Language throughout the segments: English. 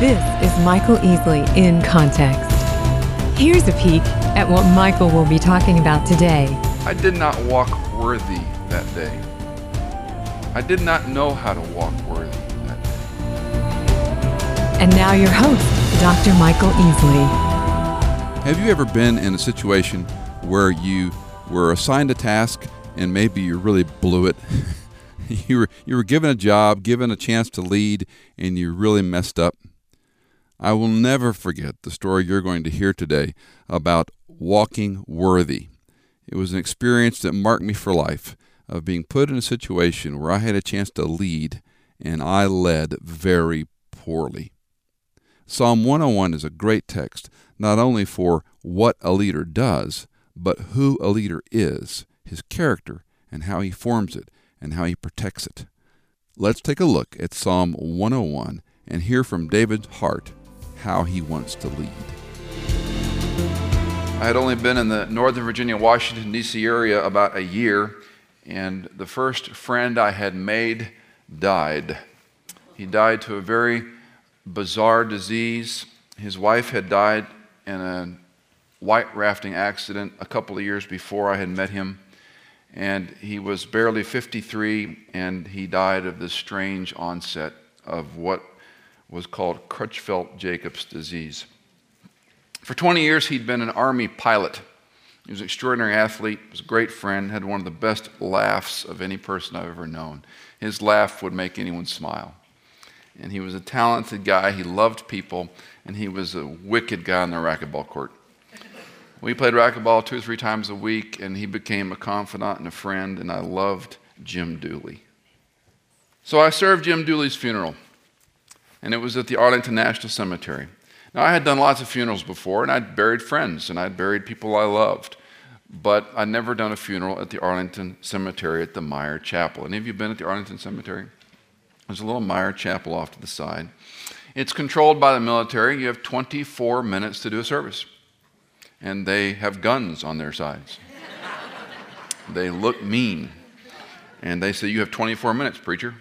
This is Michael Easley in Context. Here's a peek at what Michael will be talking about today. I did not walk worthy that day. I did not know how to walk worthy that day. And now your host, Dr. Michael Easley. Have you ever been in a situation where you were assigned a task and maybe you really blew it? you were you were given a job, given a chance to lead, and you really messed up. I will never forget the story you're going to hear today about walking worthy. It was an experience that marked me for life of being put in a situation where I had a chance to lead and I led very poorly. Psalm 101 is a great text, not only for what a leader does, but who a leader is, his character, and how he forms it and how he protects it. Let's take a look at Psalm 101 and hear from David's heart how he wants to lead. I had only been in the Northern Virginia, Washington, D.C. area about a year, and the first friend I had made died. He died to a very bizarre disease. His wife had died in a white rafting accident a couple of years before I had met him and he was barely 53, and he died of this strange onset of what was called Creutzfeldt Jacobs disease. For 20 years, he'd been an Army pilot. He was an extraordinary athlete, was a great friend, had one of the best laughs of any person I've ever known. His laugh would make anyone smile. And he was a talented guy, he loved people, and he was a wicked guy on the racquetball court. We played racquetball two or three times a week, and he became a confidant and a friend, and I loved Jim Dooley. So I served Jim Dooley's funeral, and it was at the Arlington National Cemetery. Now, I had done lots of funerals before, and I'd buried friends, and I'd buried people I loved, but I'd never done a funeral at the Arlington Cemetery at the Myer Chapel. Any of you been at the Arlington Cemetery? There's a little Myer Chapel off to the side. It's controlled by the military. You have 24 minutes to do a service and they have guns on their sides. they look mean. And they say, You have 24 minutes, preacher.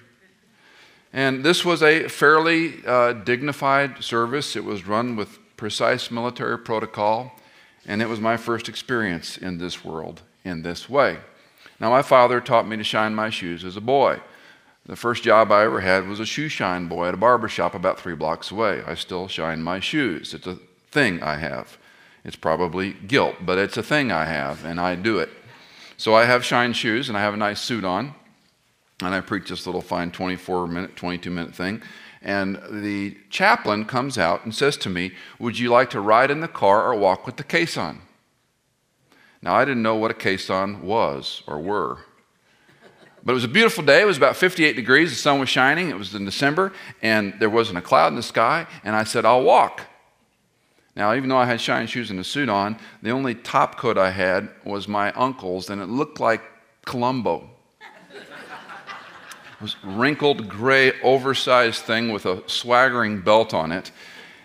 And this was a fairly uh, dignified service. It was run with precise military protocol, and it was my first experience in this world in this way. Now, my father taught me to shine my shoes as a boy. The first job I ever had was a shoe shine boy at a barber shop about three blocks away. I still shine my shoes. It's a thing I have. It's probably guilt, but it's a thing I have, and I do it. So I have shine shoes, and I have a nice suit on, and I preach this little fine 24 minute, 22 minute thing. And the chaplain comes out and says to me, Would you like to ride in the car or walk with the caisson? Now, I didn't know what a caisson was or were. But it was a beautiful day. It was about 58 degrees. The sun was shining. It was in December, and there wasn't a cloud in the sky. And I said, I'll walk. Now, even though I had shiny shoes and a suit on, the only top coat I had was my uncle's, and it looked like Columbo. Wrinkled, gray, oversized thing with a swaggering belt on it.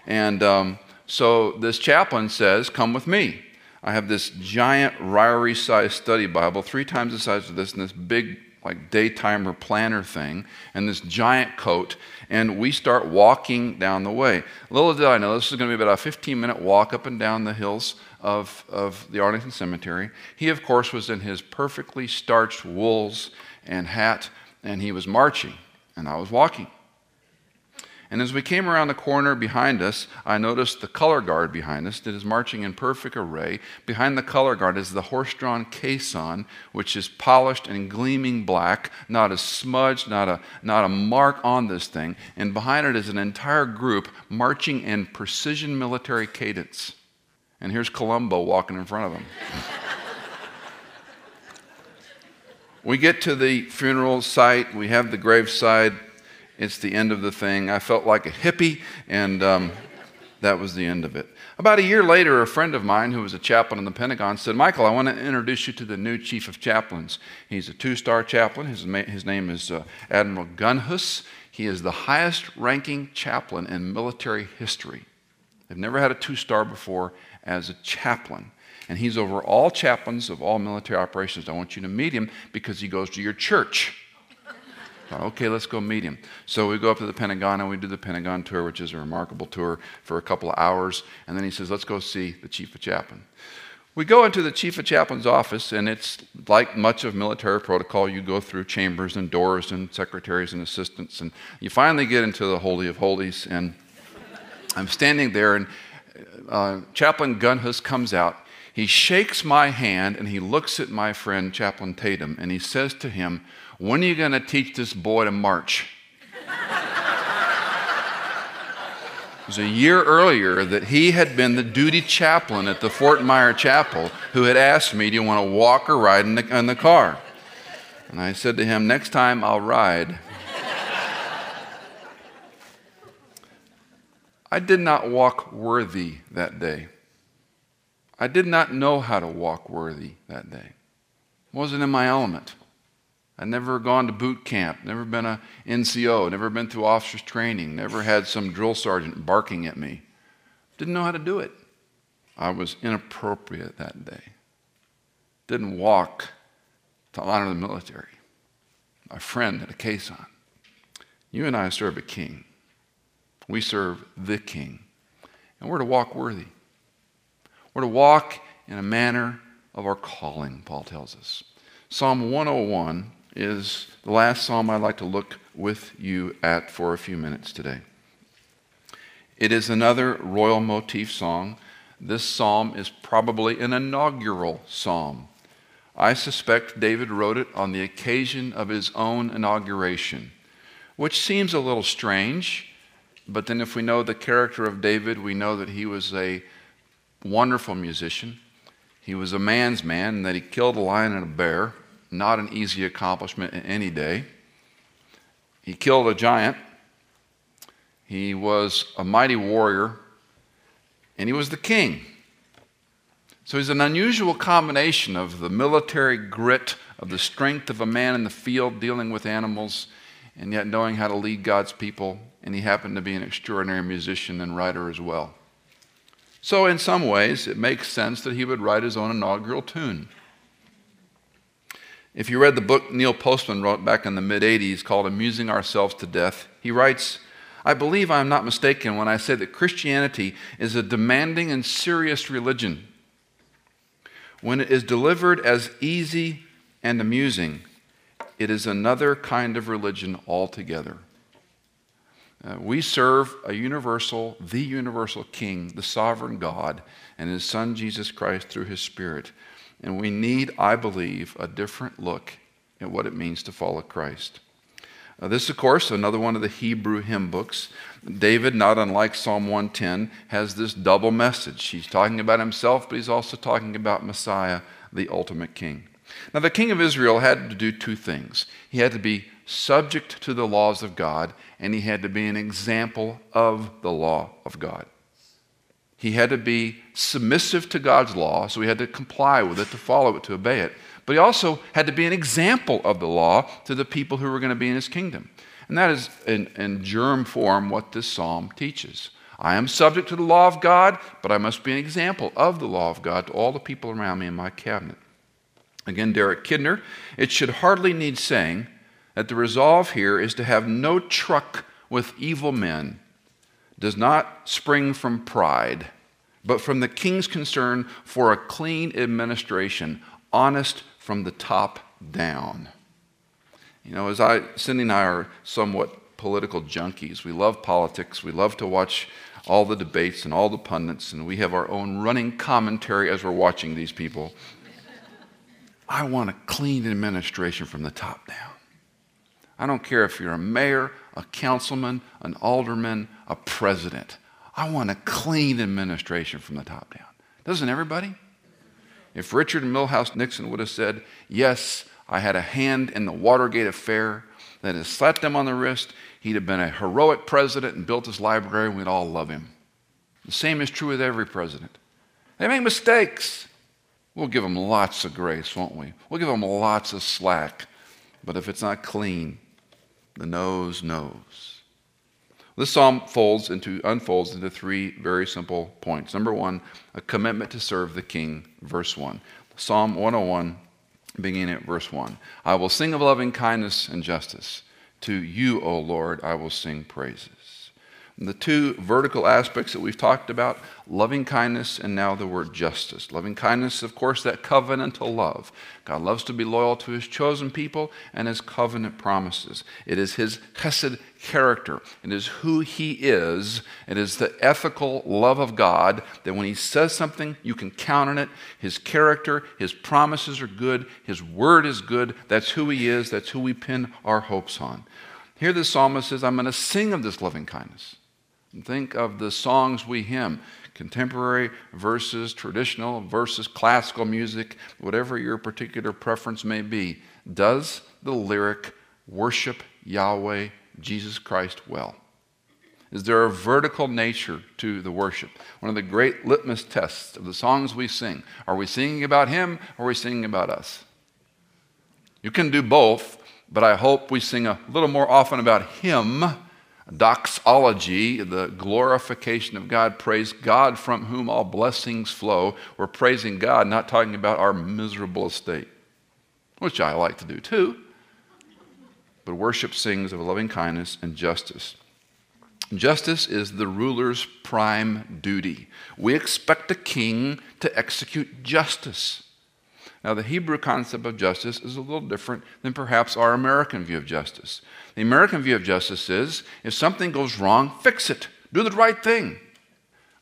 And um, so this chaplain says, Come with me. I have this giant Ryrie sized study Bible, three times the size of this, and this big like daytimer planner thing and this giant coat, and we start walking down the way. Little did I know this was going to be about a 15 minute walk up and down the hills of, of the Arlington Cemetery. He, of course, was in his perfectly starched wools and hat, and he was marching, and I was walking. And as we came around the corner behind us, I noticed the color guard behind us that is marching in perfect array. Behind the color guard is the horse drawn caisson, which is polished and gleaming black, not a smudge, not a, not a mark on this thing. And behind it is an entire group marching in precision military cadence. And here's Columbo walking in front of them. we get to the funeral site, we have the graveside it's the end of the thing. I felt like a hippie, and um, that was the end of it. About a year later, a friend of mine who was a chaplain in the Pentagon said, Michael, I want to introduce you to the new chief of chaplains. He's a two star chaplain. His, his name is uh, Admiral Gunhus. He is the highest ranking chaplain in military history. They've never had a two star before as a chaplain. And he's over all chaplains of all military operations. I want you to meet him because he goes to your church. Okay, let's go meet him. So we go up to the Pentagon and we do the Pentagon tour, which is a remarkable tour for a couple of hours. And then he says, let's go see the chief of chaplain. We go into the chief of chaplain's office, and it's like much of military protocol. You go through chambers and doors and secretaries and assistants, and you finally get into the Holy of Holies. And I'm standing there, and uh, Chaplain Gunhus comes out. He shakes my hand, and he looks at my friend, Chaplain Tatum, and he says to him, When are you going to teach this boy to march? It was a year earlier that he had been the duty chaplain at the Fort Myer Chapel who had asked me, Do you want to walk or ride in the, in the car? And I said to him, Next time I'll ride. I did not walk worthy that day. I did not know how to walk worthy that day. wasn't in my element. I'd never gone to boot camp, never been a NCO, never been through officers training, never had some drill sergeant barking at me. Didn't know how to do it. I was inappropriate that day. Didn't walk to honor the military. My friend had a caisson. You and I serve a king. We serve the king. And we're to walk worthy. We're to walk in a manner of our calling, Paul tells us. Psalm 101 is the last psalm I'd like to look with you at for a few minutes today. It is another royal motif song. This psalm is probably an inaugural psalm. I suspect David wrote it on the occasion of his own inauguration, which seems a little strange, but then if we know the character of David, we know that he was a wonderful musician. He was a man's man, and that he killed a lion and a bear not an easy accomplishment in any day. He killed a giant. He was a mighty warrior, and he was the king. So he's an unusual combination of the military grit, of the strength of a man in the field dealing with animals, and yet knowing how to lead God's people. And he happened to be an extraordinary musician and writer as well. So, in some ways, it makes sense that he would write his own inaugural tune. If you read the book Neil Postman wrote back in the mid 80s called Amusing Ourselves to Death, he writes, I believe I am not mistaken when I say that Christianity is a demanding and serious religion. When it is delivered as easy and amusing, it is another kind of religion altogether. Uh, we serve a universal, the universal King, the sovereign God, and His Son Jesus Christ through His Spirit. And we need, I believe, a different look at what it means to follow Christ. Uh, this, of course, another one of the Hebrew hymn books. David, not unlike Psalm 110, has this double message. He's talking about himself, but he's also talking about Messiah, the ultimate king. Now, the king of Israel had to do two things he had to be subject to the laws of God, and he had to be an example of the law of God. He had to be submissive to God's law, so he had to comply with it, to follow it, to obey it. But he also had to be an example of the law to the people who were going to be in his kingdom. And that is, in, in germ form, what this psalm teaches. I am subject to the law of God, but I must be an example of the law of God to all the people around me in my cabinet. Again, Derek Kidner, it should hardly need saying that the resolve here is to have no truck with evil men does not spring from pride, but from the king's concern for a clean administration, honest from the top down. You know, as I, Cindy and I are somewhat political junkies. We love politics. We love to watch all the debates and all the pundits, and we have our own running commentary as we're watching these people. I want a clean administration from the top down. I don't care if you're a mayor, a councilman, an alderman, a president. I want a clean administration from the top down. Doesn't everybody? If Richard Milhous Nixon would have said, Yes, I had a hand in the Watergate affair, that has slapped him on the wrist, he'd have been a heroic president and built his library, and we'd all love him. The same is true with every president. They make mistakes. We'll give them lots of grace, won't we? We'll give them lots of slack. But if it's not clean, the nose knows. This psalm folds into, unfolds into three very simple points. Number one, a commitment to serve the king, verse 1. Psalm 101, beginning at verse 1. I will sing of loving kindness and justice. To you, O Lord, I will sing praises. The two vertical aspects that we've talked about loving kindness and now the word justice. Loving kindness, of course, that covenantal love. God loves to be loyal to his chosen people and his covenant promises. It is his chesed character. It is who he is. It is the ethical love of God that when he says something, you can count on it. His character, his promises are good, his word is good. That's who he is. That's who we pin our hopes on. Here the psalmist says, I'm going to sing of this loving kindness. Think of the songs we hymn contemporary versus traditional versus classical music, whatever your particular preference may be. Does the lyric worship Yahweh, Jesus Christ, well? Is there a vertical nature to the worship? One of the great litmus tests of the songs we sing are we singing about Him or are we singing about us? You can do both, but I hope we sing a little more often about Him doxology, the glorification of God, praise God from whom all blessings flow. We're praising God, not talking about our miserable estate, which I like to do too. But worship sings of loving kindness and justice. Justice is the ruler's prime duty. We expect a king to execute justice. Now, the Hebrew concept of justice is a little different than perhaps our American view of justice. The American view of justice is if something goes wrong, fix it, do the right thing.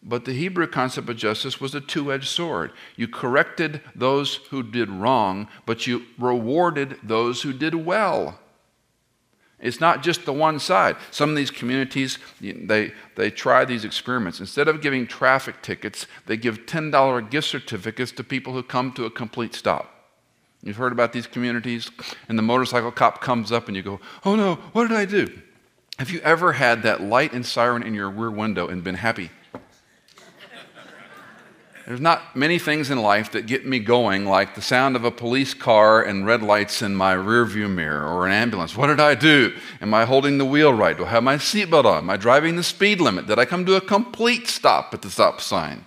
But the Hebrew concept of justice was a two edged sword. You corrected those who did wrong, but you rewarded those who did well. It's not just the one side. Some of these communities, they, they try these experiments. Instead of giving traffic tickets, they give $10 gift certificates to people who come to a complete stop. You've heard about these communities, and the motorcycle cop comes up and you go, Oh no, what did I do? Have you ever had that light and siren in your rear window and been happy? There's not many things in life that get me going like the sound of a police car and red lights in my rearview mirror or an ambulance. What did I do? Am I holding the wheel right? Do I have my seatbelt on? Am I driving the speed limit? Did I come to a complete stop at the stop sign?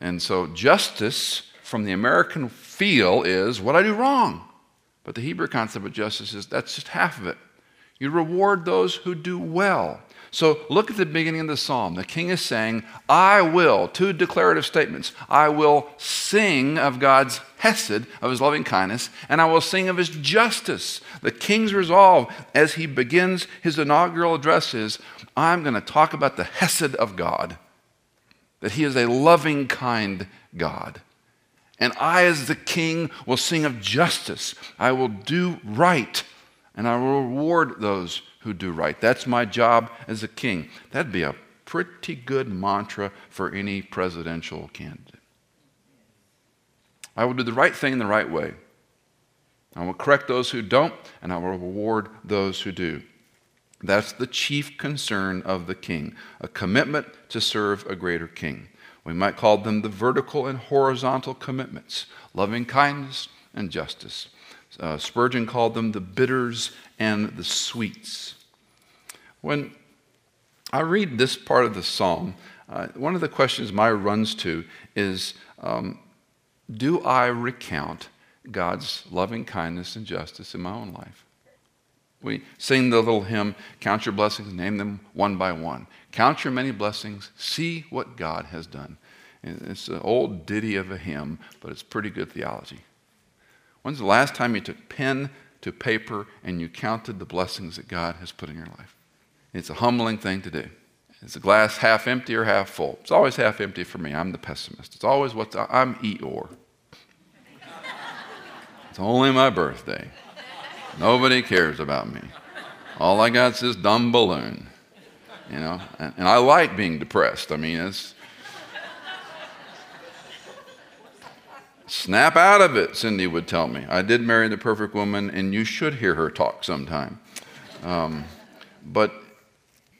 And so, justice from the American feel is what I do wrong. But the Hebrew concept of justice is that's just half of it. You reward those who do well. So look at the beginning of the psalm. The king is saying, I will, two declarative statements. I will sing of God's hesed, of his loving kindness, and I will sing of his justice. The king's resolve as he begins his inaugural address is, I'm going to talk about the hesed of God, that he is a loving, kind God. And I, as the king, will sing of justice. I will do right, and I will reward those who do right. That's my job as a king. That'd be a pretty good mantra for any presidential candidate. I will do the right thing in the right way. I will correct those who don't, and I will reward those who do. That's the chief concern of the king a commitment to serve a greater king. We might call them the vertical and horizontal commitments loving kindness and justice. Uh, Spurgeon called them the bitters and the sweets. When I read this part of the psalm, uh, one of the questions my runs to is um, Do I recount God's loving kindness and justice in my own life? We sing the little hymn, Count Your Blessings, name them one by one. Count your many blessings, see what God has done. And it's an old ditty of a hymn, but it's pretty good theology. When's the last time you took pen to paper and you counted the blessings that God has put in your life? It's a humbling thing to do. Is the glass half empty or half full? It's always half empty for me. I'm the pessimist. It's always what I'm Eeyore. It's only my birthday. Nobody cares about me. All I got is this dumb balloon. You know, and, and I like being depressed. I mean, it's Snap out of it, Cindy would tell me. I did marry the perfect woman, and you should hear her talk sometime. Um, but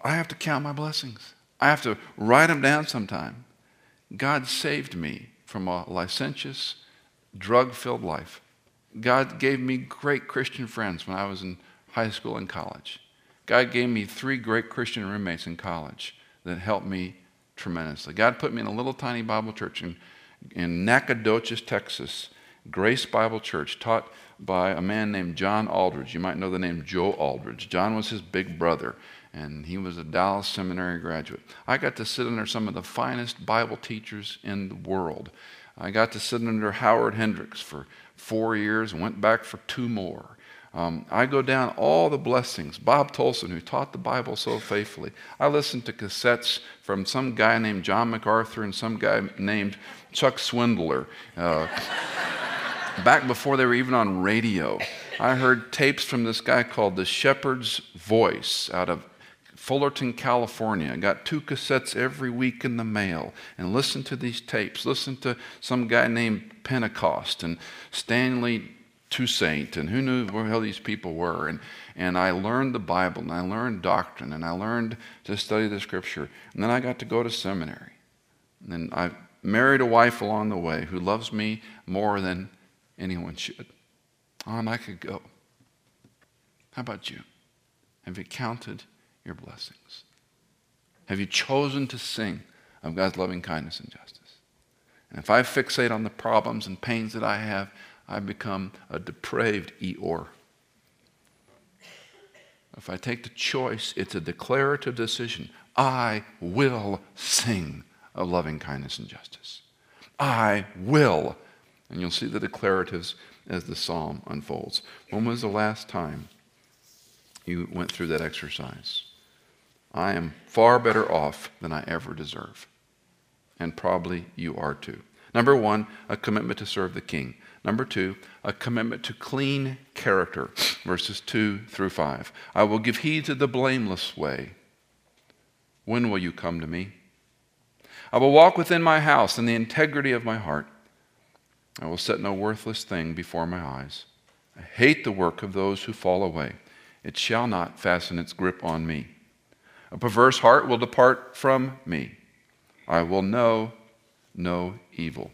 I have to count my blessings. I have to write them down sometime. God saved me from a licentious, drug filled life. God gave me great Christian friends when I was in high school and college. God gave me three great Christian roommates in college that helped me tremendously. God put me in a little tiny Bible church in, in Nacogdoches, Texas. Grace Bible Church taught by a man named John Aldrich. You might know the name Joe Aldrich. John was his big brother, and he was a Dallas Seminary graduate. I got to sit under some of the finest Bible teachers in the world. I got to sit under Howard Hendricks for four years and went back for two more. Um, I go down all the blessings. Bob Tolson, who taught the Bible so faithfully. I listened to cassettes from some guy named John MacArthur and some guy named Chuck Swindoll. Uh, back before they were even on radio. I heard tapes from this guy called The Shepherd's Voice out of Fullerton, California. I got two cassettes every week in the mail and listened to these tapes. Listened to some guy named Pentecost and Stanley Toussaint and who knew where these people were. And, and I learned the Bible and I learned doctrine and I learned to study the scripture. And then I got to go to seminary. And then I married a wife along the way who loves me more than anyone should. Oh, on I could go. How about you? Have you counted your blessings? Have you chosen to sing of God's loving kindness and justice? And if I fixate on the problems and pains that I have, I become a depraved Eeyore. If I take the choice, it's a declarative decision. I will sing of loving kindness and justice. I will and you'll see the declaratives as the psalm unfolds. When was the last time you went through that exercise? I am far better off than I ever deserve. And probably you are too. Number one, a commitment to serve the king. Number two, a commitment to clean character. Verses 2 through 5. I will give heed to the blameless way. When will you come to me? I will walk within my house in the integrity of my heart. I will set no worthless thing before my eyes. I hate the work of those who fall away. It shall not fasten its grip on me. A perverse heart will depart from me. I will know no evil.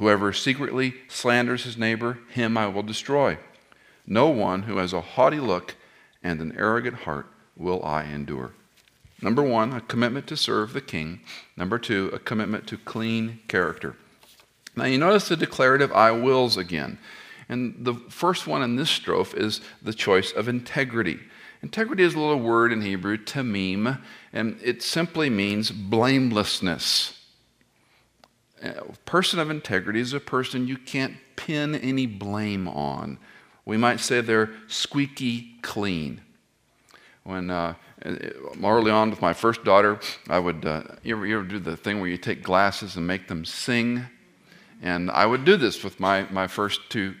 Whoever secretly slanders his neighbor, him I will destroy. No one who has a haughty look and an arrogant heart will I endure. Number one, a commitment to serve the king. Number two, a commitment to clean character. Now you notice the declarative I wills again. And the first one in this strophe is the choice of integrity. Integrity is a little word in Hebrew, tamim, and it simply means blamelessness. A person of integrity is a person you can't pin any blame on. We might say they're squeaky clean. When uh, early on with my first daughter, I would, uh, you, ever, you ever do the thing where you take glasses and make them sing? And I would do this with my, my first two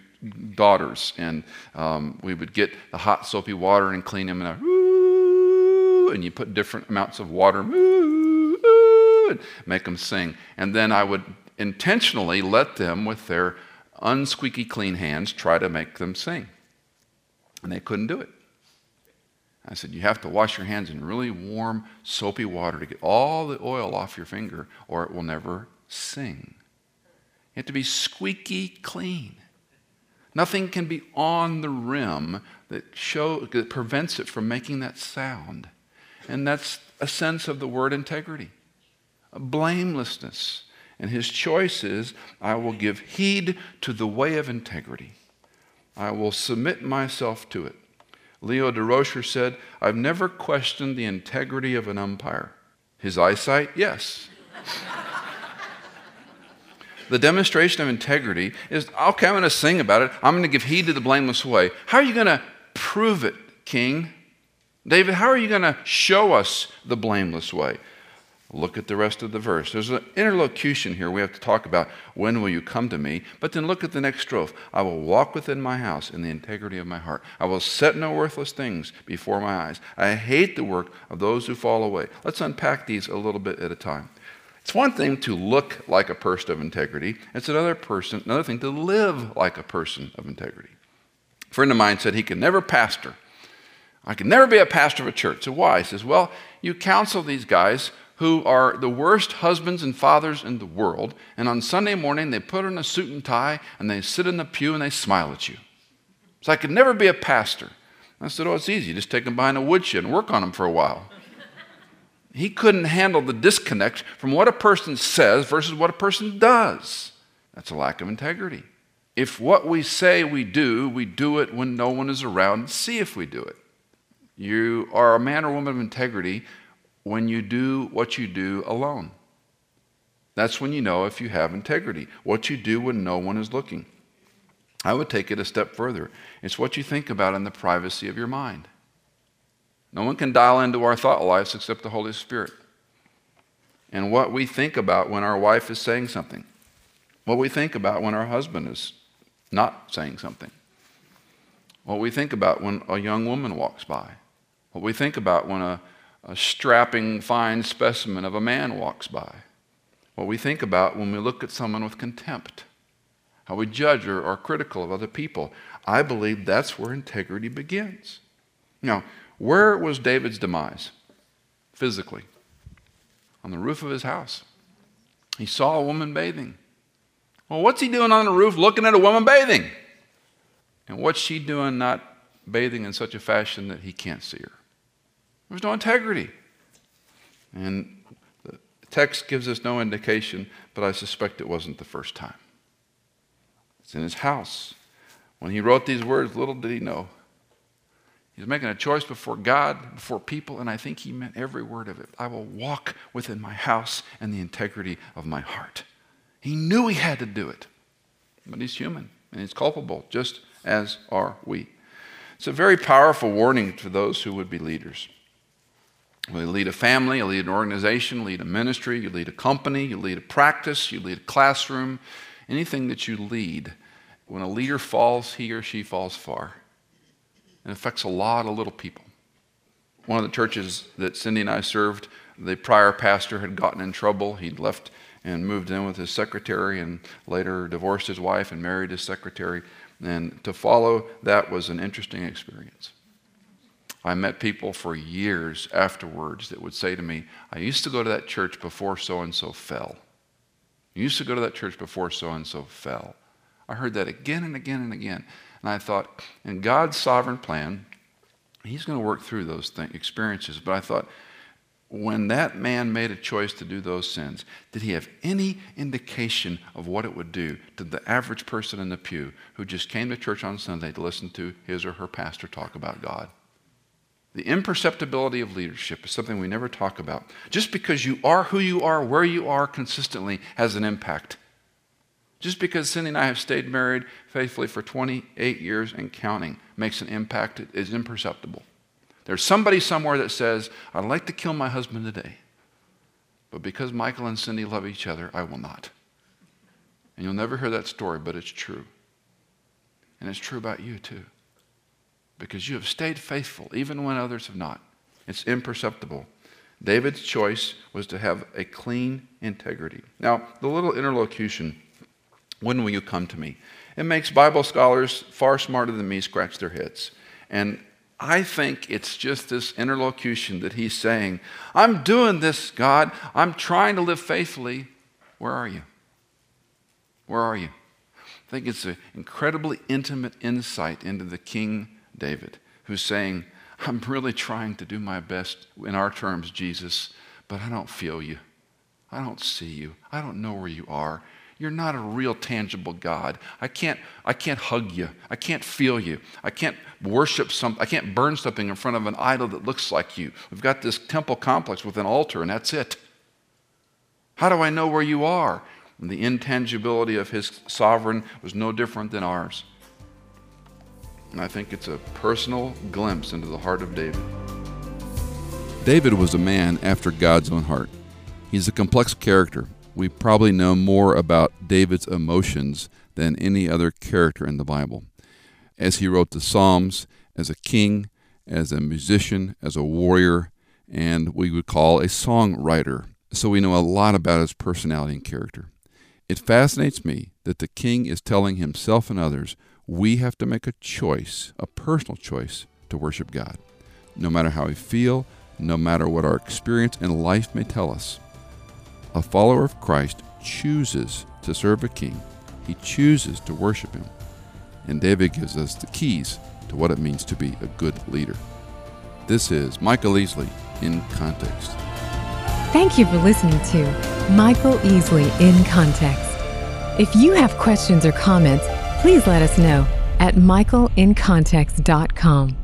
daughters. And um, we would get the hot soapy water and clean them. And, I, and you put different amounts of water and make them sing. And then I would intentionally let them, with their unsqueaky clean hands, try to make them sing. And they couldn't do it. I said, You have to wash your hands in really warm, soapy water to get all the oil off your finger, or it will never sing. You have to be squeaky clean. Nothing can be on the rim that, show, that prevents it from making that sound. And that's a sense of the word integrity, blamelessness. And his choice is I will give heed to the way of integrity, I will submit myself to it. Leo Durocher said, I've never questioned the integrity of an umpire. His eyesight, yes. The demonstration of integrity is okay, I'm going to sing about it. I'm going to give heed to the blameless way. How are you going to prove it, King? David, how are you going to show us the blameless way? Look at the rest of the verse. There's an interlocution here we have to talk about. When will you come to me? But then look at the next strophe. I will walk within my house in the integrity of my heart. I will set no worthless things before my eyes. I hate the work of those who fall away. Let's unpack these a little bit at a time. It's one thing to look like a person of integrity. It's another person, another thing to live like a person of integrity. A friend of mine said he could never pastor. I could never be a pastor of a church. So why? He says, well, you counsel these guys who are the worst husbands and fathers in the world, and on Sunday morning they put on a suit and tie and they sit in the pew and they smile at you. So I could never be a pastor. I said, oh, it's easy. Just take them behind a woodshed and work on them for a while. He couldn't handle the disconnect from what a person says versus what a person does. That's a lack of integrity. If what we say we do, we do it when no one is around, see if we do it. You are a man or woman of integrity when you do what you do alone. That's when you know if you have integrity. What you do when no one is looking. I would take it a step further. It's what you think about in the privacy of your mind. No one can dial into our thought lives except the Holy Spirit. And what we think about when our wife is saying something, what we think about when our husband is not saying something, what we think about when a young woman walks by, what we think about when a, a strapping, fine specimen of a man walks by, what we think about when we look at someone with contempt, how we judge or are critical of other people. I believe that's where integrity begins. Now, where was David's demise physically? On the roof of his house. He saw a woman bathing. Well, what's he doing on the roof looking at a woman bathing? And what's she doing not bathing in such a fashion that he can't see her? There's no integrity. And the text gives us no indication, but I suspect it wasn't the first time. It's in his house. When he wrote these words, little did he know. He was making a choice before God, before people, and I think he meant every word of it. I will walk within my house and the integrity of my heart. He knew he had to do it, but he's human and he's culpable, just as are we. It's a very powerful warning to those who would be leaders. You lead a family, you lead an organization, you lead a ministry, you lead a company, you lead a practice, you lead a classroom, anything that you lead. When a leader falls, he or she falls far. It affects a lot of little people. One of the churches that Cindy and I served, the prior pastor had gotten in trouble. He'd left and moved in with his secretary and later divorced his wife and married his secretary. And to follow that was an interesting experience. I met people for years afterwards that would say to me, I used to go to that church before so and so fell. I used to go to that church before so and so fell. I heard that again and again and again. And I thought, in God's sovereign plan, He's going to work through those experiences. But I thought, when that man made a choice to do those sins, did he have any indication of what it would do to the average person in the pew who just came to church on Sunday to listen to his or her pastor talk about God? The imperceptibility of leadership is something we never talk about. Just because you are who you are, where you are consistently, has an impact. Just because Cindy and I have stayed married faithfully for 28 years and counting makes an impact, it is imperceptible. There's somebody somewhere that says, I'd like to kill my husband today, but because Michael and Cindy love each other, I will not. And you'll never hear that story, but it's true. And it's true about you, too because you have stayed faithful even when others have not. It's imperceptible. David's choice was to have a clean integrity. Now, the little interlocution, when will you come to me? It makes Bible scholars far smarter than me scratch their heads. And I think it's just this interlocution that he's saying, I'm doing this, God. I'm trying to live faithfully. Where are you? Where are you? I think it's an incredibly intimate insight into the king David, who's saying, I'm really trying to do my best in our terms, Jesus, but I don't feel you. I don't see you. I don't know where you are. You're not a real tangible God. I can't, I can't hug you. I can't feel you. I can't worship some I can't burn something in front of an idol that looks like you. We've got this temple complex with an altar, and that's it. How do I know where you are? And the intangibility of his sovereign was no different than ours. And I think it's a personal glimpse into the heart of David. David was a man after God's own heart. He's a complex character. We probably know more about David's emotions than any other character in the Bible. As he wrote the Psalms, as a king, as a musician, as a warrior, and we would call a songwriter. So we know a lot about his personality and character. It fascinates me that the king is telling himself and others we have to make a choice, a personal choice, to worship God. No matter how we feel, no matter what our experience in life may tell us. A follower of Christ chooses to serve a king, he chooses to worship him. And David gives us the keys to what it means to be a good leader. This is Michael Easley in Context. Thank you for listening to Michael Easley in Context. If you have questions or comments, Please let us know at michaelincontext.com.